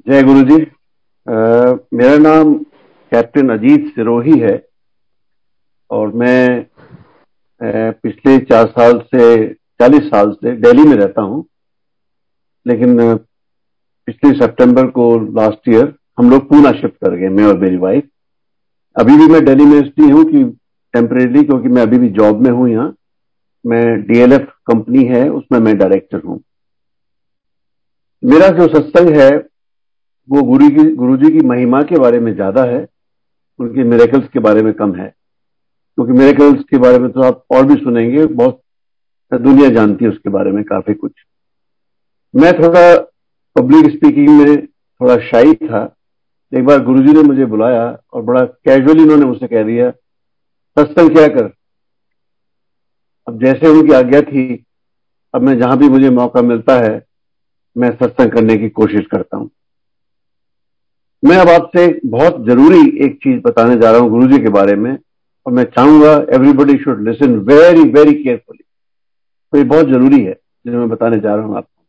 जय गुरु जी आ, मेरा नाम कैप्टन अजीत सिरोही है और मैं आ, पिछले चार साल से चालीस साल से दिल्ली में रहता हूँ लेकिन पिछले सितंबर को लास्ट ईयर हम लोग पूना शिफ्ट कर गए मैं और मेरी वाइफ अभी भी मैं दिल्ली में इसलिए हूँ कि टेम्परेली क्योंकि मैं अभी भी जॉब में हूँ यहाँ। मैं डीएलएफ कंपनी है उसमें मैं डायरेक्टर हूँ। मेरा जो सत्संग है वो गुरु की गुरु जी की महिमा के बारे में ज़्यादा है, उनके मेरेकल्स के बारे में कम है। क्योंकि मेरेकल्स के बारे में तो आप और भी सुनेंगे, बहुत दुनिया जानती है उसके बारे में काफ़ी कुछ। मैं थोड़ा पब्लिक स्पीकिंग में थोड़ा शाही था। एक बार गुरुजी ने मुझे बुलाया और बड़ा कैजुअली उन्होंने मुझसे कह दिया सत्संग क्या कर? अब जैसे उनकी आज्ञा थी, अब मैं जहाँ भी मुझे मौका मिलता है, मैं सत्संग करने की कोशिश करता हूँ। मैं अब आपसे बहुत ज़रूरी एक चीज़ बताने जा रहा हूँ गुरुजी के बारे में, और मैं चाहूँगा everybody should listen very very carefully तो ये बहुत ज़रूरी है जो मैं बताने जा रहा हूँ आपको।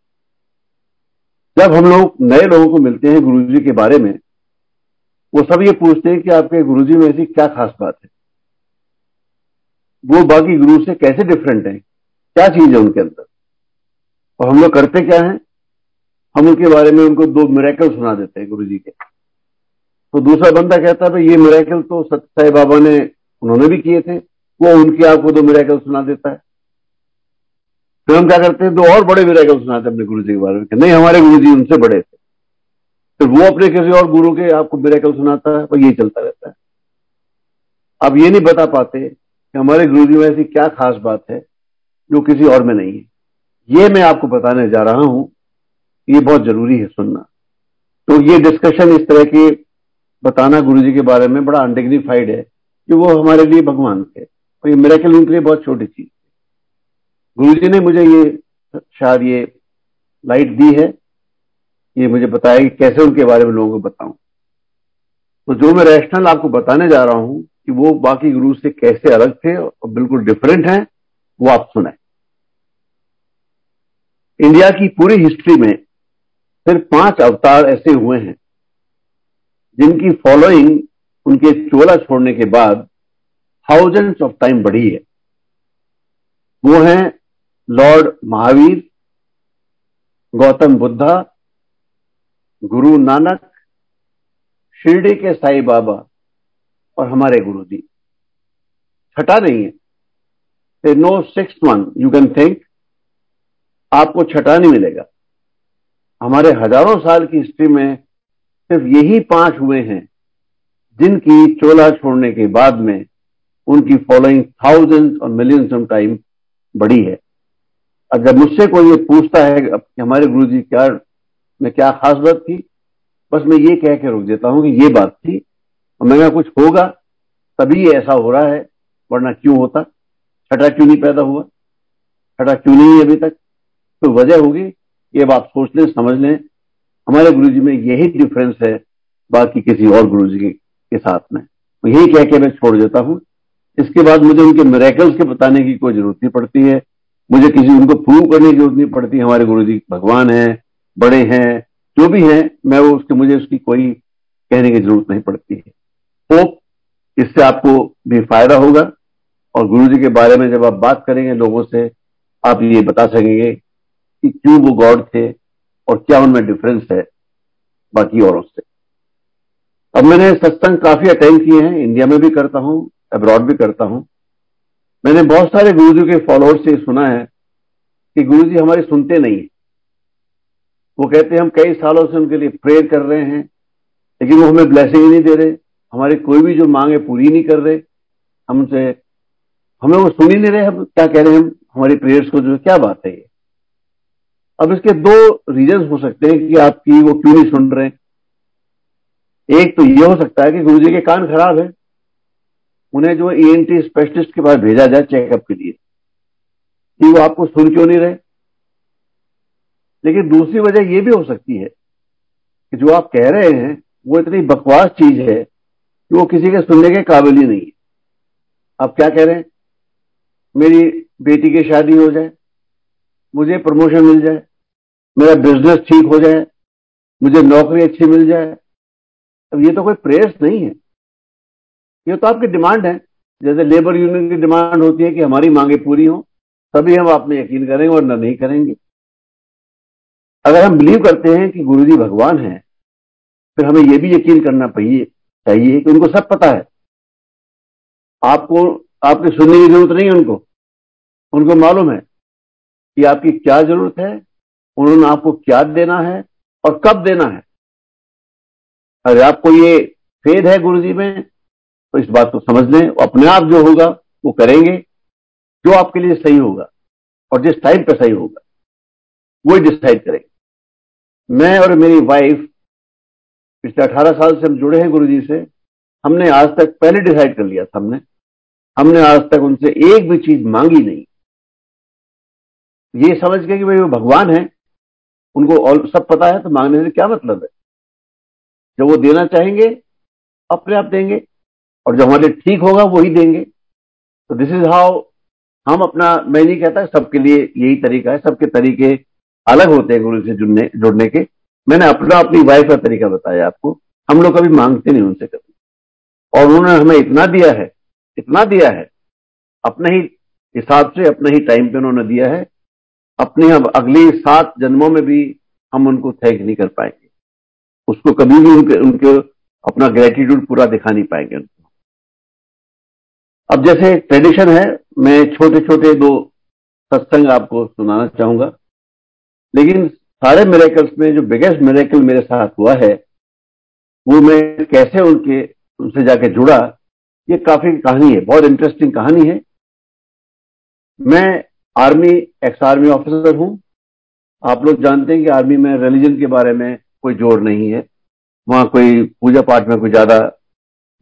जब हम लोग नए लोगों को मिलते हैं गुरुजी के बारे में, वो सब ये पूछते हैं कि आपके गुरुजी में ऐसी क्या खास बात है। वो बाकी गुरु से कैसे डिफरेंट है? क्या चीज़ है उनके अंदर? और हम लोग करते क्या है? हम उनके बारे में उनको दो मेरेकल सुना देते हैं गुरु जी के। तो दूसरा बंदा कहता है ये मेरेकल तो सत्य बाबा ने, उन्होंने भी किए थे। वो उनके आपको दो मेरेकल सुना देता है। फिर हम क्या करते हैं, दो और बड़े मेरेकल सुनाते हैं अपने गुरु जी के बारे में नहीं, हमारे गुरु जी उनसे बड़े थे। फिर वो अपने किसी और गुरु के आपको मेरेकल सुनाता है और ये चलता रहता है। आप ये नहीं बता पाते कि हमारे गुरु जी में ऐसी क्या खास बात है, जो किसी और में नहीं है। ये मैं आपको बताने जा रहा हूँ, ये बहुत ज़रूरी है सुनना। तो ये डिस्कशन इस तरह के बताना गुरु जी के बारे में बड़ा अनडिग्निफाइड है कि वो हमारे लिए भगवान थे। और ये मेरेकल उनके लिए बहुत छोटी चीज़ गुरु जी ने मुझे ये, शायद ये लाइट दी है, ये मुझे बताया कि कैसे उनके बारे में लोगों को बताऊँ। तो जो मैं रैशनल आपको बताने जा रहा हूँ कि वो बाकी गुरु से कैसे अलग थे और बिल्कुल डिफरेंट हैं, वो आप सुने। इंडिया की पूरी हिस्ट्री में सिर्फ़ पाँच अवतार ऐसे हुए हैं। जिनकी फॉलोइंग उनके चोला छोड़ने के बाद थाउजेंड्स ऑफ़ टाइम बढ़ी है। वो हैं लॉर्ड महावीर गौतम बुद्धा गुरु नानक शिरडी के साई बाबा और हमारे गुरु जी छठा नहीं है। No six one you can think आपको छठा नहीं मिलेगा। हमारे हज़ारों साल की हिस्ट्री में सिर्फ़ यही पाँच हुए हैं, जिनकी चोला छोड़ने के बाद में उनकी फॉलोइंग थाउज़ेंड और मिलियंस ऑफ़ टाइम बड़ी है। जब मुझसे कोई ये पूछता है कि हमारे गुरु जी क्या, में क्या खास बात थी, बस मैं ये कह के रोक देता हूँ कि ये बात थी, और मैं कुछ होगा, तभी ऐसा हो रहा है, वरना क्यों होता? छठा क्यों नहीं पैदा हुआ? छठा क्यों नहीं अभी तक? तो वजह होगी, ये बात सोच लें, समझ लें हमारे गुरु जी में यही डिफरेंस है, बाकी किसी और गुरु जी के साथ में। यही कह के मैं छोड़ देता हूँ। इसके बाद मुझे उनके मेरेकल्स के बताने की कोई ज़रूरत नहीं पड़ती है। मुझे किसी, उनको प्रूव करने की ज़रूरत नहीं पड़ती। हमारे गुरु जी भगवान है, बड़े हैं, जो भी हैं, मैं वो उसके, मुझे उसकी कोई कहने की ज़रूरत नहीं पड़ती है। होप इससे आपको भी फ़ायदा होगा। और गुरु जी के बारे में जब आप बात करेंगे लोगों से, आप ये बता सकेंगे कि क्यों वो गॉड थे और क्या उनमें डिफरेंस है, बाकी औरों से अब मैंने सत्संग काफ़ी अटेंड किए हैं इंडिया में भी करता हूँ अब्रॉड भी करता हूँ। मैंने बहुत सारे गुरु जी के फॉलोअर्स से सुना है कि गुरु जी हमारी सुनते नहीं है। वो कहते हैं, हम कई सालों से उनके लिए प्रेयर कर रहे हैं, लेकिन वो हमें ब्लेसिंग ही नहीं दे रहे। हमारी कोई भी जो मांग है पूरी नहीं कर रहे। हमसे, हमें वो सुन ही नहीं रहे, हम क्या कह रहे हैं? हम, हमारी प्रेयर्स को जो क्या बात है ये? अब इसके दो रीजन हो सकते हैं कि आपकी वो क्यों नहीं सुन रहे एक तो ये हो सकता है कि गुरु जी के कान खराब है, उन्हें जो ईएनटी स्पेशलिस्ट के पास भेजा जाए चेकअप के लिए, कि वो आपको सुन क्यों नहीं रहे। लेकिन दूसरी वजह यह भी हो सकती है कि जो आप कह रहे हैं, वो इतनी बकवास चीज़ है कि वो किसी के सुनने के काबिल ही नहीं है। आप क्या कह रहे हैं? मेरी बेटी की शादी हो जाए, मुझे प्रमोशन मिल जाए मेरा बिज़नेस ठीक हो जाए, मुझे नौकरी अच्छी मिल जाए। अब ये तो कोई प्रेस नहीं है। ये तो आपकी डिमांड है। जैसे लेबर यूनियन की डिमांड होती है कि हमारी मांगे पूरी हो, तभी हम आप में यकीन करेंगे और न नहीं करेंगे। अगर हम बिलीव करते हैं कि गुरु जी भगवान है, फिर हमें यह भी यकीन करना चाहिए चाहिए कि उनको सब पता है। आपको आपकी सुनने की ज़रूरत नहीं है उनको। उनको मालूम है कि आपकी क्या ज़रूरत है उन्होंने आपको क्या देना है और कब देना है? अगर आपको ये फेद है गुरु जी में तो इस बात को समझ लें अपने आप जो होगा, वो करेंगे, जो आपके लिए सही होगा, और जिस टाइम पे सही होगा वो डिसाइड करेंगे मैं और मेरी वाइफ पिछले अठारह साल से हम जुड़े हैं गुरु जी से, हमने आज तक पहले डिसाइड कर लिया था हमने। हमने आज तक उनसे एक भी चीज़ मांगी नहीं। ये समझ के कि भाई वो भगवान है उनको और सब पता है तो मांगने से क्या मतलब है? जब वो देना चाहेंगे, अपने आप देंगे, और जो हमारे ठीक होगा, वही देंगे। तो दिस इज़ हाउ हम अपना, मैं नहीं कहता सबके लिए यही तरीका है, सबके तरीके अलग होते हैं गुरु से जुड़ने जुड़ने के। मैंने अपना, अपनी वाइफ का तरीका बताया आपको। हम लोग कभी मांगते नहीं उनसे कभी। और उन्होंने हमें इतना दिया है, इतना दिया है, अपने ही हिसाब से, अपने ही टाइम पे उन्होंने दिया है अपने अब अगली सात जन्मों में भी हम उनको थैंक नहीं कर पाएँगे। उसको कभी भी उनके उनके अपना ग्रेटिट्यूड पूरा दिखा नहीं पाएँगे उनको। अब जैसे ट्रेडिशन है, मैं छोटे छोटे दो सत्संग आपको सुनाना चाहूँगा। लेकिन सारे मेरेकल्स में जो बिगेस्ट मेरेकल मेरे साथ हुआ है, वो मैं कैसे उनके, उनसे जाके जुड़ा, ये काफ़ी कहानी है, बहुत इंटरेस्टिंग कहानी है। मैं आर्मी एक्स आर्मी ऑफिसर हूँ। आप लोग जानते हैं कि आर्मी में रिलीजन के बारे में कोई ज़ोर नहीं है। वहाँ कोई पूजा पाठ में कोई ज़्यादा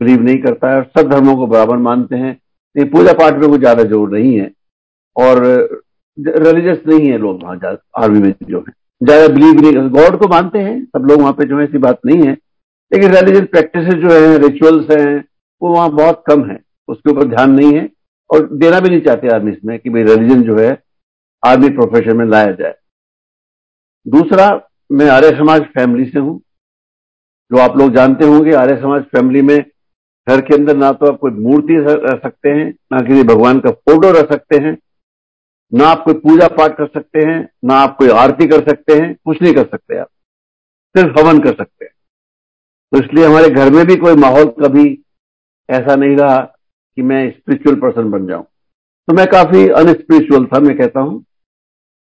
बिलीव नहीं करता है और सब धर्मों को बराबर मानते हैं। ये पूजा पाठ में कोई ज़्यादा ज़ोर नहीं है और रिलीजियस नहीं है लोग वहाँ आर्मी में जो है। ज़्यादा बिलीव नहीं करते। गॉड को मानते हैं। सब लोग वहाँ पे जो है ऐसी बात नहीं है। लेकिन रिलीजियस प्रैक्टिस जो है रिचुअल्स हैं, वो वहाँ बहुत कम है। उसके ऊपर ध्यान नहीं है। और देना भी नहीं चाहते आर्मी इसमें कि भाई रिलीजन जो है आर्मी प्रोफेशन में लाया जाए। दूसरा, मैं आर्य समाज फैमिली से हूँ। जो आप लोग जानते होंगे, आर्य समाज फैमिली में घर के अंदर ना तो आप कोई मूर्ति रख सकते हैं, ना किसी भगवान का फ़ोटो रख सकते हैं, ना आप कोई पूजा पाठ कर सकते हैं, ना आप कोई आरती कर सकते हैं, कुछ नहीं कर सकते आप। सिर्फ़ हवन कर सकते हैं। तो इसलिए हमारे घर में भी कोई माहौल कभी ऐसा नहीं रहा कि मैं स्पिरिचुअल पर्सन बन जाऊँ। तो मैं काफ़ी अनस्पिरिचुअल था, मैं कहता हूँ।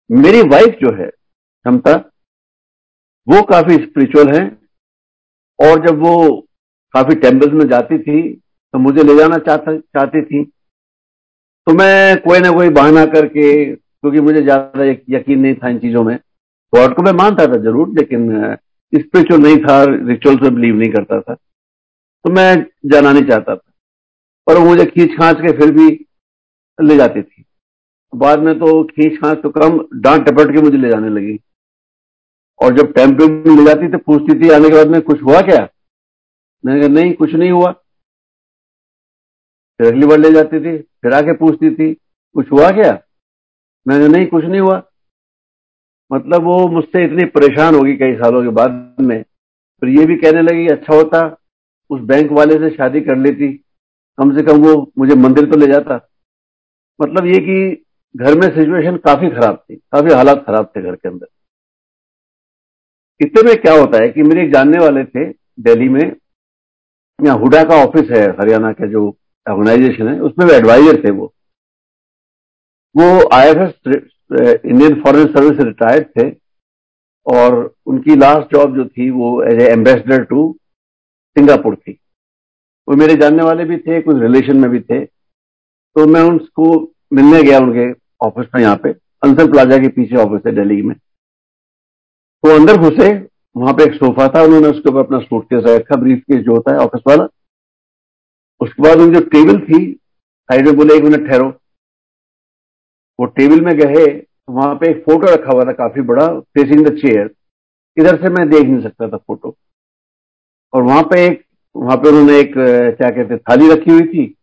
मेरी वाइफ जो है, क्षमता, वो काफ़ी स्पिरिचुअल है। और जब वो काफ़ी टेम्पल्स में जाती थी तो मुझे ले जाना चाहता, चाहती थी। तो मैं कोई ना कोई बहाना करके, क्योंकि मुझे ज़्यादा यकीन नहीं था इन चीज़ों में, गॉड को मैं मानता था ज़रूर, लेकिन स्पिरिचुअल नहीं था रिचुअल से बिलीव नहीं करता था। तो मैं जाना नहीं चाहता था। पर वो मुझे खींच खांच के फिर भी ले जाती थी। बाद में तो खींच खांच तो कम, डांट टपट के मुझे ले जाने लगी। और जब टेंपल में ले जाती तो पूछती थी, आने के बाद में कुछ हुआ क्या? मैंने कहा, नहीं, कुछ नहीं हुआ। फिर अगली बार ले जाती थी, फिर आके पूछती थी, कुछ हुआ क्या? मैंने नहीं, कुछ नहीं हुआ। मतलब वो मुझसे इतनी परेशान होगी कई सालों के बाद में। फिर ये भी कहने लगी अच्छा होता, उस बैंक वाले से शादी कर लेती कम से कम वो मुझे मंदिर तो ले जाता। मतलब ये कि घर में सिचुएशन काफ़ी खराब थी, काफ़ी हालात खराब थे घर के अंदर। इतने में क्या होता है कि मेरे एक जानने वाले थे दिल्ली में, यहाँ हुडा का ऑफ़िस है, हरियाणा का जो ऑर्गेनाइजेशन है, उसमें वो एडवाइजर थे वो। वो आईएफएस इंडियन फॉरेन सर्विस से रिटायर्ड थे और उनकी लास्ट जॉब जो थी वो as a ambassador to Singapore थी। वो मेरे जानने वाले भी थे, कुछ रिलेशन में भी थे। तो मैं उनको मिलने गया उनके ऑफ़िस में यहाँ पे अंसर प्लाजा के पीछे ऑफ़िस है दिल्ली में। तो अंदर घुसे, वहाँ पे एक सोफा था, उन्होंने उसके ऊपर अपना सूट केस रखा ब्रीफ केस जो होता है ऑफ़िस वाला। उसके बाद उनकी जो टेबल थी साइड में बोले, एक मिनट ठहरो। वो टेबल में गए तो वहाँ पे एक फ़ोटो रखा हुआ था, काफ़ी बड़ा फेसिंग द चेयर इधर से मैं देख नहीं सकता था फ़ोटो और वहाँ पे एक वहाँ पे उन्होंने एक क्या कहते थाली रखी हुई थी।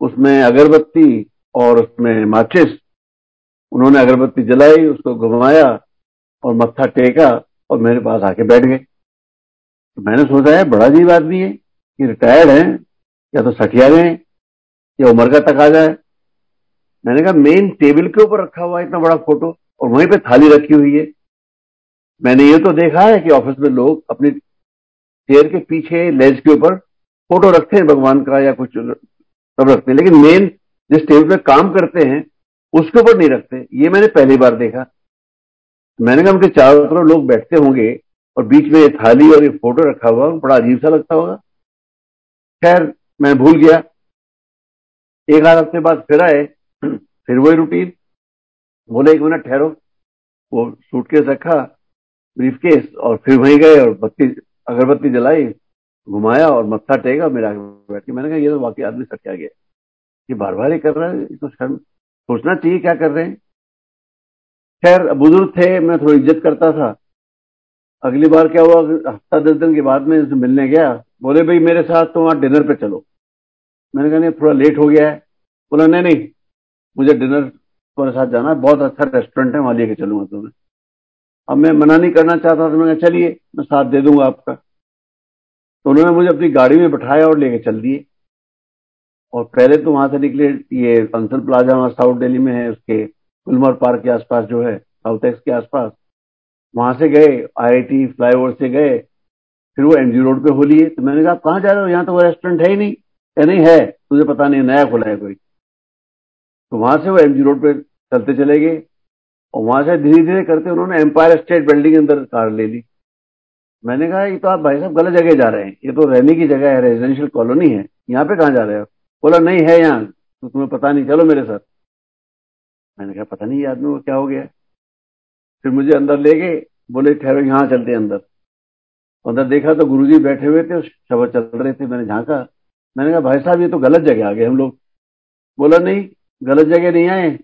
उसमें अगरबत्ती और उसमें माचिस। उन्होंने अगरबत्ती जलाई, उसको घुमाया और मत्था टेका और मेरे पास आके बैठ गए। तो मैंने सोचा है बड़ा अजीब आदमी है। कि रिटायर्ड है, या तो सठिया गए या उम्र का तक आ जाए मैंने कहा, मेन टेबल के ऊपर रखा हुआ इतना बड़ा फ़ोटो और वहीं पे थाली रखी हुई है। मैंने ये तो देखा है कि ऑफ़िस में लोग अपनी चेयर के पीछे लेज के ऊपर फ़ोटो रखते हैं भगवान का या कुछ सब रखते हैं। लेकिन मेन जिस टेबल पे काम करते हैं, उसके ऊपर नहीं रखते। ये मैंने पहली बार देखा। मैंने कहा, उनके चारों तरफ़ लोग बैठते होंगे और बीच में ये थाली और ये फ़ोटो रखा हुआ बड़ा अजीब सा लगता होगा। खैर, मैं भूल गया। एक आध हफ़्ते बाद फिर आए, फिर वही रूटीन बोले, एक मिनट ठहरो। वो सूटकेस रखा ब्रीफ केस और फिर वहीं गए और बत्ती अगरबत्ती जलाई, घुमाया और मत्था टेका मेरे बैठ के। मैंने कहा, ये तो वाकई आदमी सट्टा गया ये बार बार ही कर रहा है तो शर्म सोचना चाहिए क्या कर रहे हैं। खैर, बुज़ुर्ग थे, मैं थोड़ी इज़्ज़त करता था। अगली बार क्या हुआ? हफ़्ता दस दिन के बाद में मिलने गया। बोले, भाई, मेरे साथ तो वहाँ डिनर पे चलो। मैंने कहा, नहीं, थोड़ा लेट हो गया है। बोला, नहीं नहीं, मुझे डिनर तुम्हारे साथ जाना है। बहुत अच्छा रेस्टोरेंट है, वहाँ लेके चलूँगा तुम्हें। अब मैं मना नहीं करना चाहता था मैंने कहा, चलिए, मैं साथ दे दूँगा आपका। तो उन्होंने मुझे अपनी गाड़ी में बैठाया और लेके चल दिए। और पहले तो वहाँ से निकले, ये कंसल प्लाजा वहाँ साउथ दिल्ली में है, उसके गुलमर पार्क के आसपास जो है, साउथ एक्स के आसपास। वहाँ से गए, आईआईटी फ्लाईओवर से गए, फिर वो एमजी रोड पे हो लिए तो मैंने कहा कहाँ जा रहे हो? यहाँ तो वो रेस्टोरेंट है ही नहीं। या नहीं है तुझे पता नहीं नया खुला है कोई। तो वहाँ से वो एमजी रोड पे चलते चले गए। और वहाँ से धीरे धीरे करते उन्होंने एम्पायर स्टेट बिल्डिंग के अंदर कार ले ली। मैंने कहा, ये तो आप भाई साहब गलत जगह जा रहे हैं। ये तो रहने की जगह है रेजिडेंशियल कॉलोनी है। यहाँ पे कहाँ जा रहे हो? बोला, नहीं है यहाँ। तो तुम्हें पता नहीं। चलो मेरे साथ। मैंने कहा, पता नहीं ये आदमी को क्या हो गया? फिर मुझे अंदर ले गए। बोले, ठहरो, यहाँ चलते अंदर। अंदर देखा तो गुरुजी बैठे हुए थे शब्द चल रहे थे। मैंने झांका। मैंने कहा, भाई साहब, ये तो गलत जगह आ गए हम लोग। बोला, नहीं, गलत जगह नहीं आए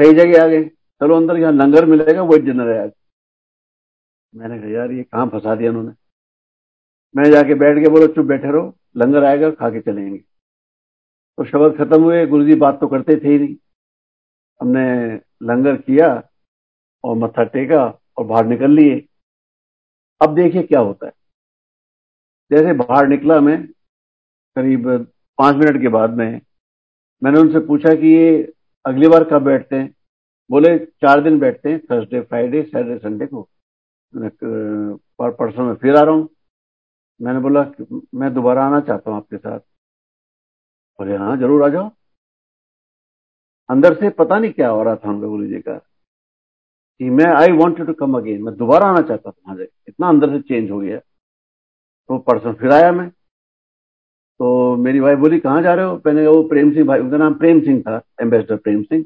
सही जगह आ गए। चलो अंदर यहाँ लंगर मिलेगा वही डिनर है आज। मैंने कहा, यार, ये कहाँ फंसा दिया उन्होंने? मैं जाके बैठ के बोलो, चुप बैठे रहो, लंगर आएगा खा के चलेंगे। तो शब्द खत्म हुए गुरु जी बात तो करते थे ही नहीं। हमने लंगर किया और मत्था टेका और बाहर निकल लिए। अब देखिए क्या होता है। जैसे बाहर निकला मैं, करीब पाँच मिनट के बाद में, मैंने उनसे पूछा कि ये अगली बार कब बैठते हैं? बोले, चार दिन बैठते हैं थर्सडे फ्राइडे सैटरडे संडे को। पर परसों में फिर आ रहा हूँ। मैंने बोला, मैं दोबारा आना चाहता हूँ आपके साथ। बोले हाँ ज़रूर आ जाओ। अंदर से पता नहीं क्या हो रहा था हम लोगों जी का, कि मैं I want to come again मैं दोबारा आना चाहता था वहाँ इतना अंदर से चेंज हो गया। तो परसों फिर आया मैं। तो मेरी वाइफ बोली, कहाँ जा रहे हो? मैंने वो प्रेम सिंह भाई, उनका नाम प्रेम सिंह था एम्बेसडर प्रेम सिंह।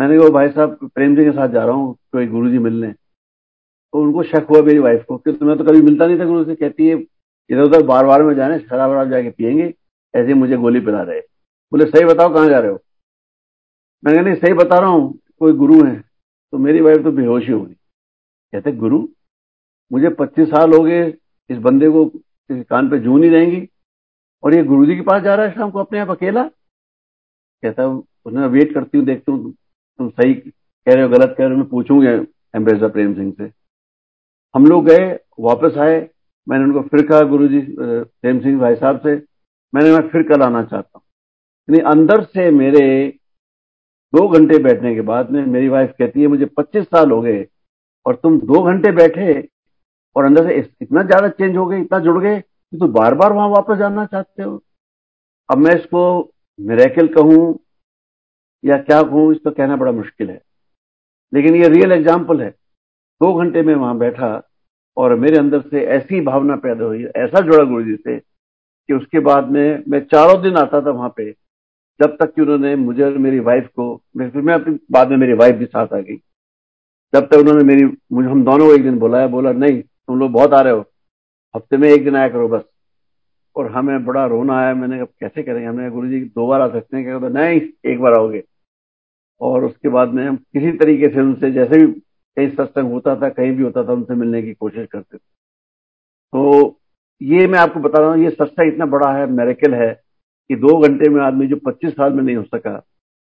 मैंने कहा भाई साहब, प्रेम सिंह के साथ जा रहा हूँ, कोई गुरु जी मिलने। तो उनको शक हुआ मेरी वाइफ को, क्योंकि मैं तो कभी मिलता नहीं था गुरु से। कहती है, इधर उधर बार बार में जाने शराब वराब जाके पियेंगे, ऐसे मुझे गोली पिला रहे बोले, सही बताओ, कहाँ जा रहे हो? मैंने कहा, नहीं, सही बता रहा हूँ, कोई गुरु है। तो मेरी वाइफ तो बेहोश ही होगी कहते, गुरु, मुझे पच्चीस साल हो गए, इस बंदे को कान पे जू नहीं रहेंगी, और ये गुरु जी के पास जा रहा है शाम को अपने आप अकेला? कहता उसने वेट करती हूँ, देखती हूँ तुम सही कह रहे हो, गलत कह रहे हो, मैं पूछूँगा एम्बेसडर प्रेम सिंह से। हम लोग गए, वापस आए, मैंने उनको फिर कहा गुरु जी प्रेम सिंह भाई साहब से, मैंने मैं फिर कल आना चाहता हूँ। यानी अंदर से मेरे दो घंटे बैठने के बाद में मेरी वाइफ कहती है, मुझे पच्चीस साल हो गए और तुम दो घंटे बैठे और अंदर से इतना ज़्यादा चेंज हो गए, इतना जुड़ गए कि तुम बार बार वहाँ वापस जाना चाहते हो? अब मैं इसको मेरेकल कहूँ या क्या कहूँ इसको कहना बड़ा मुश्किल है। लेकिन ये रियल एग्ज़ाम्पल है। दो घंटे में वहाँ बैठा और मेरे अंदर से ऐसी भावना पैदा हुई, ऐसा जुड़ा गुरु जी से कि उसके बाद में मैं चारों दिन आता था वहाँ पे, जब तक कि उन्होंने मुझे और मेरी वाइफ को फिर मैं अपनी, बाद में मेरी वाइफ भी साथ आ गई। जब तक उन्होंने मेरी, मुझे, हम दोनों को एक दिन बुलाया, बोला, नहीं, तुम लोग बहुत आ रहे हो, हफ़्ते में एक दिन आया करो बस। और हमें बड़ा रोना आया, मैंने कहा कैसे करेंगे? हमने गुरु जी दो बार आ सकते हैं। क्या नहीं, एक बार आओगे। और उसके बाद में हम किसी तरीके से उनसे, जैसे भी कहीं सत्संग होता था, कहीं भी होता था, उनसे मिलने की कोशिश करते थे। तो ये मैं आपको बता रहा हूँ, ये सत्संग इतना बड़ा है, मेरेकल है, कि दो घंटे में आदमी जो 25 साल में नहीं हो सका,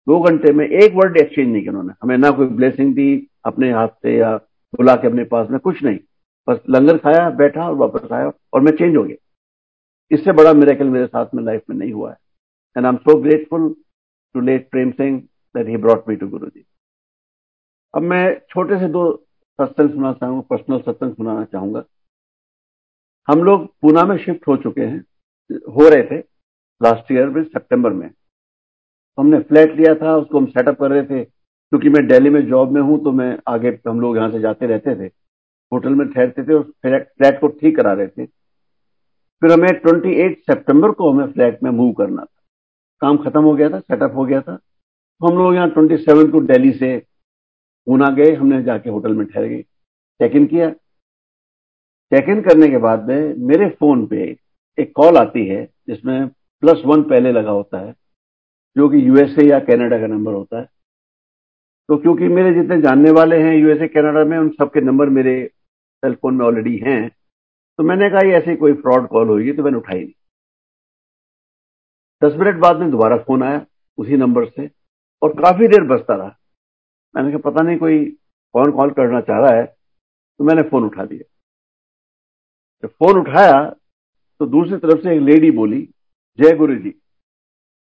दो घंटे में एक वर्ड एक्सचेंज नहीं किया उन्होंने। हमें ना कोई ब्लेसिंग दी अपने हाथ से या बुला के अपने पास में, कुछ नहीं। बस लंगर खाया, बैठा और वापस आया और मैं चेंज हो गया। इससे बड़ा मेरेकल मेरे साथ में लाइफ में नहीं हुआ है। And I am so grateful to let Prem Singh that he brought me to Guru ji अब मैं छोटे से दो सत्संग सुना चाहूँगा पर्सनल सत्संग सुनाना चाहूँगा। हम लोग पूना में शिफ्ट हो चुके हैं, हो रहे थे लास्ट ईयर में सितंबर में। हमने फ्लैट लिया था, उसको हम सेटअप कर रहे थे। क्योंकि मैं दिल्ली में जॉब में हूँ तो मैं आगे हम लोग यहाँ से जाते रहते थे। होटल में ठहरते थे और फ्लैट को ठीक करा रहे थे। फिर हमें 28 सितंबर को हमें फ्लैट में मूव करना था। काम खत्म हो गया था सेटअप हो गया था। तो हम लोग यहाँ 27 को दिल्ली से पूना गए, हमने जाके होटल में ठहर गए चेक इन किया। चेक इन करने के बाद में मेरे फ़ोन पे एक कॉल आती है, जिसमें प्लस वन पहले लगा होता है, जो कि यूएसए या कनाडा का नंबर होता है। तो क्योंकि मेरे जितने जानने वाले हैं यूएसए कनाडा में, उन सबके नंबर मेरे सेल फ़ोन में ऑलरेडी हैं। तो मैंने कहा, ये ऐसी कोई फ्रॉड कॉल होगी? तो मैंने उठाई नहीं। दस मिनट बाद में दोबारा फ़ोन आया, उसी नंबर से। और काफ़ी देर बसता रहा। मैंने कहा, पता नहीं कोई कौन कॉल करना चाह रहा है। तो मैंने फ़ोन उठा दिया। जब फ़ोन उठाया तो दूसरी तरफ़ से एक लेडी बोली, जय गुरु जी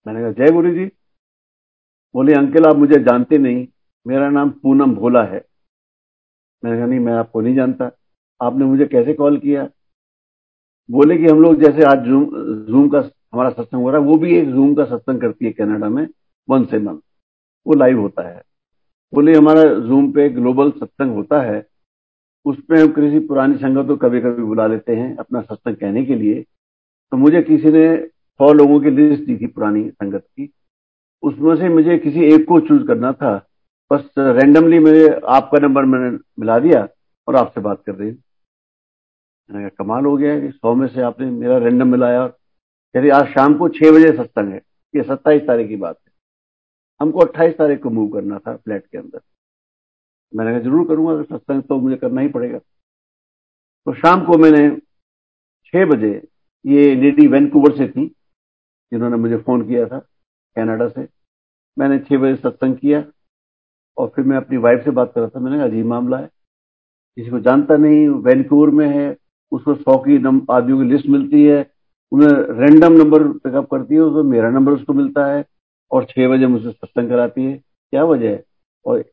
मैंने कहा, जय गुरु जी बोले, अंकल, आप मुझे जानते नहीं। मेरा नाम पूनम भोला है। मैंने कहा, नहीं, मैं आपको नहीं जानता। आपने मुझे कैसे कॉल किया? बोले कि, हम लोग जैसे आज जूम जूम का हमारा सत्संग हो रहा है, वो भी एक जूम का सत्संग करती है कनाडा में वन से मंथ। वो लाइव होता है। बोले, हमारा जूम पे ग्लोबल सत्संग होता है। उसमें हम किसी पुरानी संगत को कभी कभी बुला लेते हैं अपना सत्संग कहने के लिए। तो मुझे किसी ने सौ लोगों की लिस्ट दी थी पुरानी संगत की। उसमें से मुझे किसी एक को चूज़ करना था। बस रैंडमली मुझे, आपका नंबर मैंने मिला दिया और आपसे बात कर रही मैंने कहा, कमाल हो गया कि सौ में से आपने मेरा रैंडम मिलाया और कह रही, आज शाम को छह बजे सत्संग है। ये सत्ताईस तारीख की बात है। हमको अट्ठाईस तारीख को मूव करना था फ्लैट के अंदर। मैंने कहा, ज़रूर करूँगा, अगर सत्संग तो मुझे करना ही पड़ेगा। तो शाम को मैंने छह बजे, ये लेडी वैनकूवर से थी, जिन्होंने मुझे फ़ोन किया था कनाडा से। मैंने छह बजे सत्संग किया और फिर मैं अपनी वाइफ से बात कर रहा था। मैंने कहा, अजीब मामला है। किसी को जानता नहीं, वैनकूवर में है, उसको सौ की आदमियों की लिस्ट मिलती है, उन्हें रैंडम नंबर पिकअप करती है उसको मेरा नंबर उसको मिलता है। और छह बजे मुझसे सत्संग कराती है। क्या वजह है? और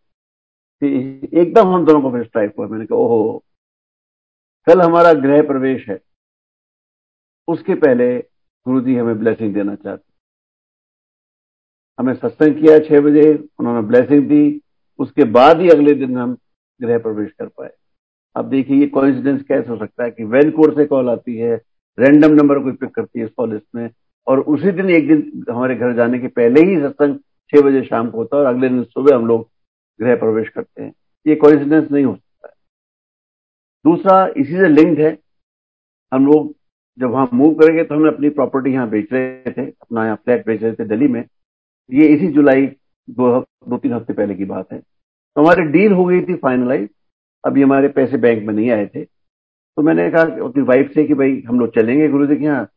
एकदम हम दोनों को फिर स्ट्राइक हुआ। मैंने कहा, ओहो, कल हमारा गृह प्रवेश है। उसके पहले गुरु जी हमें ब्लेसिंग देना चाहते हमें सत्संग किया छह बजे, उन्होंने ब्लेसिंग दी। उसके बाद ही अगले दिन हम गृह प्रवेश कर पाए। अब देखिए, ये कॉन्सिडेंस कैसे हो सकता है कि वैनकोर से कॉल आती है रैंडम नंबर कोई पिक करती है लिस्ट में और उसी दिन, एक दिन हमारे घर जाने के पहले ही सत्संग छह बजे शाम को होता है और अगले दिन सुबह हम लोग गृह प्रवेश करते हैं। ये कोइंसिडेंस नहीं हो सकता है। दूसरा, इसी से लिंक्ड है, हम लोग जब वहाँ मूव करेंगे तो हमने अपनी प्रॉपर्टी यहाँ बेच रहे थे, अपना यहाँ फ्लैट बेच रहे थे दिल्ली में। ये इसी जुलाई दो दो तीन हफ़्ते पहले की बात है। तो हमारी डील हो गई थी फाइनलाइज अभी हमारे पैसे बैंक में नहीं आए थे। तो मैंने कहा अपनी वाइफ से कि भाई, हम लोग चलेंगे गुरु जी के यहाँ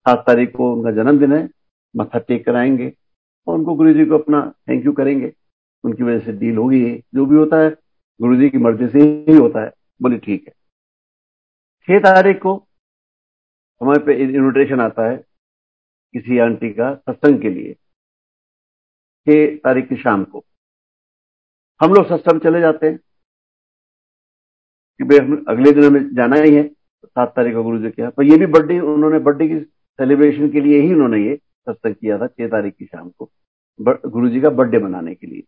सात तारीख को उनका जन्मदिन है, मत्था टेक कराएँगे और उनको गुरु जी को अपना थैंक यू करेंगे। उनकी वजह से डील होगी जो भी होता है गुरु जी की मर्ज़ी से ही होता है। बोले, ठीक है। छह तारीख को हमारे पे इन्विटेशन आता है किसी आंटी का सत्संग के लिए। छह तारीख की शाम को। हम लोग सत्संग चले जाते हैं कि भाई, हम अगले दिन हमें जाना ही है। सात तारीख को गुरु जी के यहाँ। पर ये भी बर्थडे उन्होंने बर्थडे की सेलिब्रेशन के लिए ही उन्होंने ये सत्संग किया था, छह तारीख की शाम को गुरु जी का बर्थडे मनाने के लिए।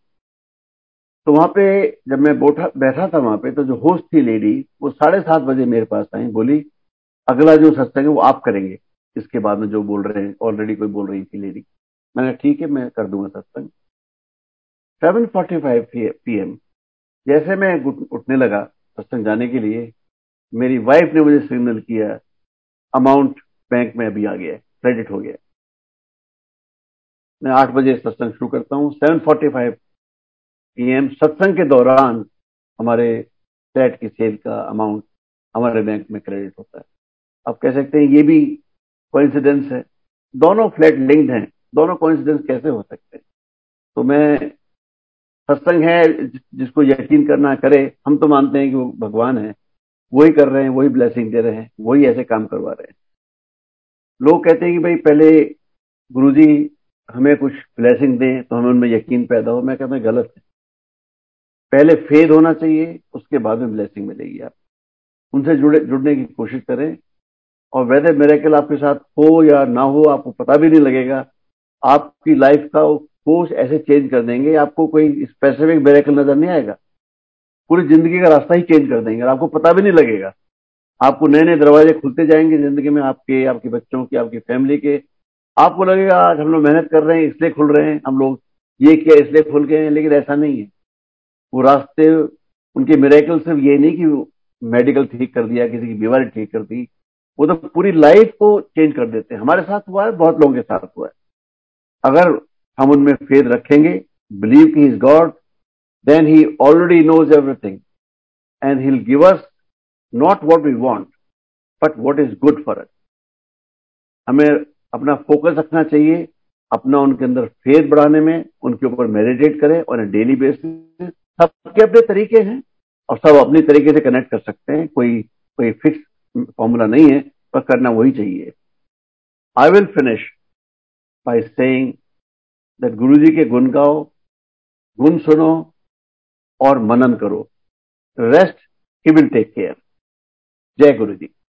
तो वहाँ पे जब मैं बोठा, बैठा था वहाँ पे तो जो होस्ट थी लेडी, वो साढ़े सात बजे मेरे पास आई, बोली, अगला जो सत्संग है वो आप करेंगे। इसके बाद में जो बोल रहे हैं ऑलरेडी कोई बोल रही थी लेडी। मैंने ठीक है, मैं कर दूँगा सत्संग। Seven forty five P M जैसे मैं उठने लगा सत्संग जाने के लिए, मेरी वाइफ ने मुझे सिग्नल किया अमाउंट बैंक में अभी आ गया क्रेडिट हो गया मैं आठ बजे सत्संग शुरू करता हूँ। सेवन फोर्टी फाइव पीएम सत्संग के दौरान हमारे फ्लैट की सेल का अमाउंट हमारे बैंक में क्रेडिट होता है। आप कह सकते हैं ये भी कोइंसिडेंस है। दोनों फ्लैट लिंक्ड हैं। दोनों कोइंसिडेंस कैसे हो सकते हैं? तो मैं सत्संग है जिसको यकीन करना करे, हम तो मानते हैं कि वो भगवान है। वही कर रहे हैं, वही ब्लेसिंग दे रहे हैं, वही ऐसे काम करवा रहे हैं। लोग कहते हैं कि भाई पहले गुरुजी हमें कुछ ब्लेसिंग दें तो हमें उनमें यकीन पैदा हो। मैं कहता हूँ, गलत है। पहले फेद होना चाहिए, उसके बाद में ब्लेसिंग मिलेगी आप उनसे जुड़े, जुड़ने की कोशिश करें। और वैसे मेरेकल आपके साथ हो या ना हो, आपको पता भी नहीं लगेगा। आपकी लाइफ का कोर्स ऐसे चेंज कर देंगे, आपको कोई स्पेसिफिक मेरेकल नज़र नहीं आएगा। पूरी ज़िंदगी का रास्ता ही चेंज कर देंगे आपको पता भी नहीं लगेगा। आपको नए नए दरवाजे खुलते जाएँगे ज़िंदगी में आपके आपके बच्चों के, आपकी फैमिली के। आपको लगेगा, आज हम लोग मेहनत कर रहे हैं, इसलिए खुल रहे हैं, हम लोग ये किया, इसलिए खुल गए हैं। लेकिन ऐसा नहीं है। वो रास्ते, उनके मेरेकल सिर्फ़ ये नहीं कि मेडिकल ठीक कर दिया, किसी की बीमारी ठीक कर दी। वो तो पूरी लाइफ को चेंज कर देते हैं। हमारे साथ हुआ है, बहुत लोगों के साथ हुआ है। अगर हम उनमें फेद रखेंगे बिलीव की is God then he already knows everything and he give us not what we want but what is good for us हमें अपना फोकस रखना चाहिए, अपना उनके अंदर फेद बढ़ाने में, उनके ऊपर मेडिटेट करें और डेली बेसिस सबके अपने तरीके हैं और सब अपने तरीके से कनेक्ट कर सकते हैं। कोई कोई फिक्स फॉर्मूला नहीं है, पर करना वही चाहिए। I will finish by saying that Guru ji के गुण गाओ, गुण सुनो और मनन करो। Rest he will take care जय गुरु जी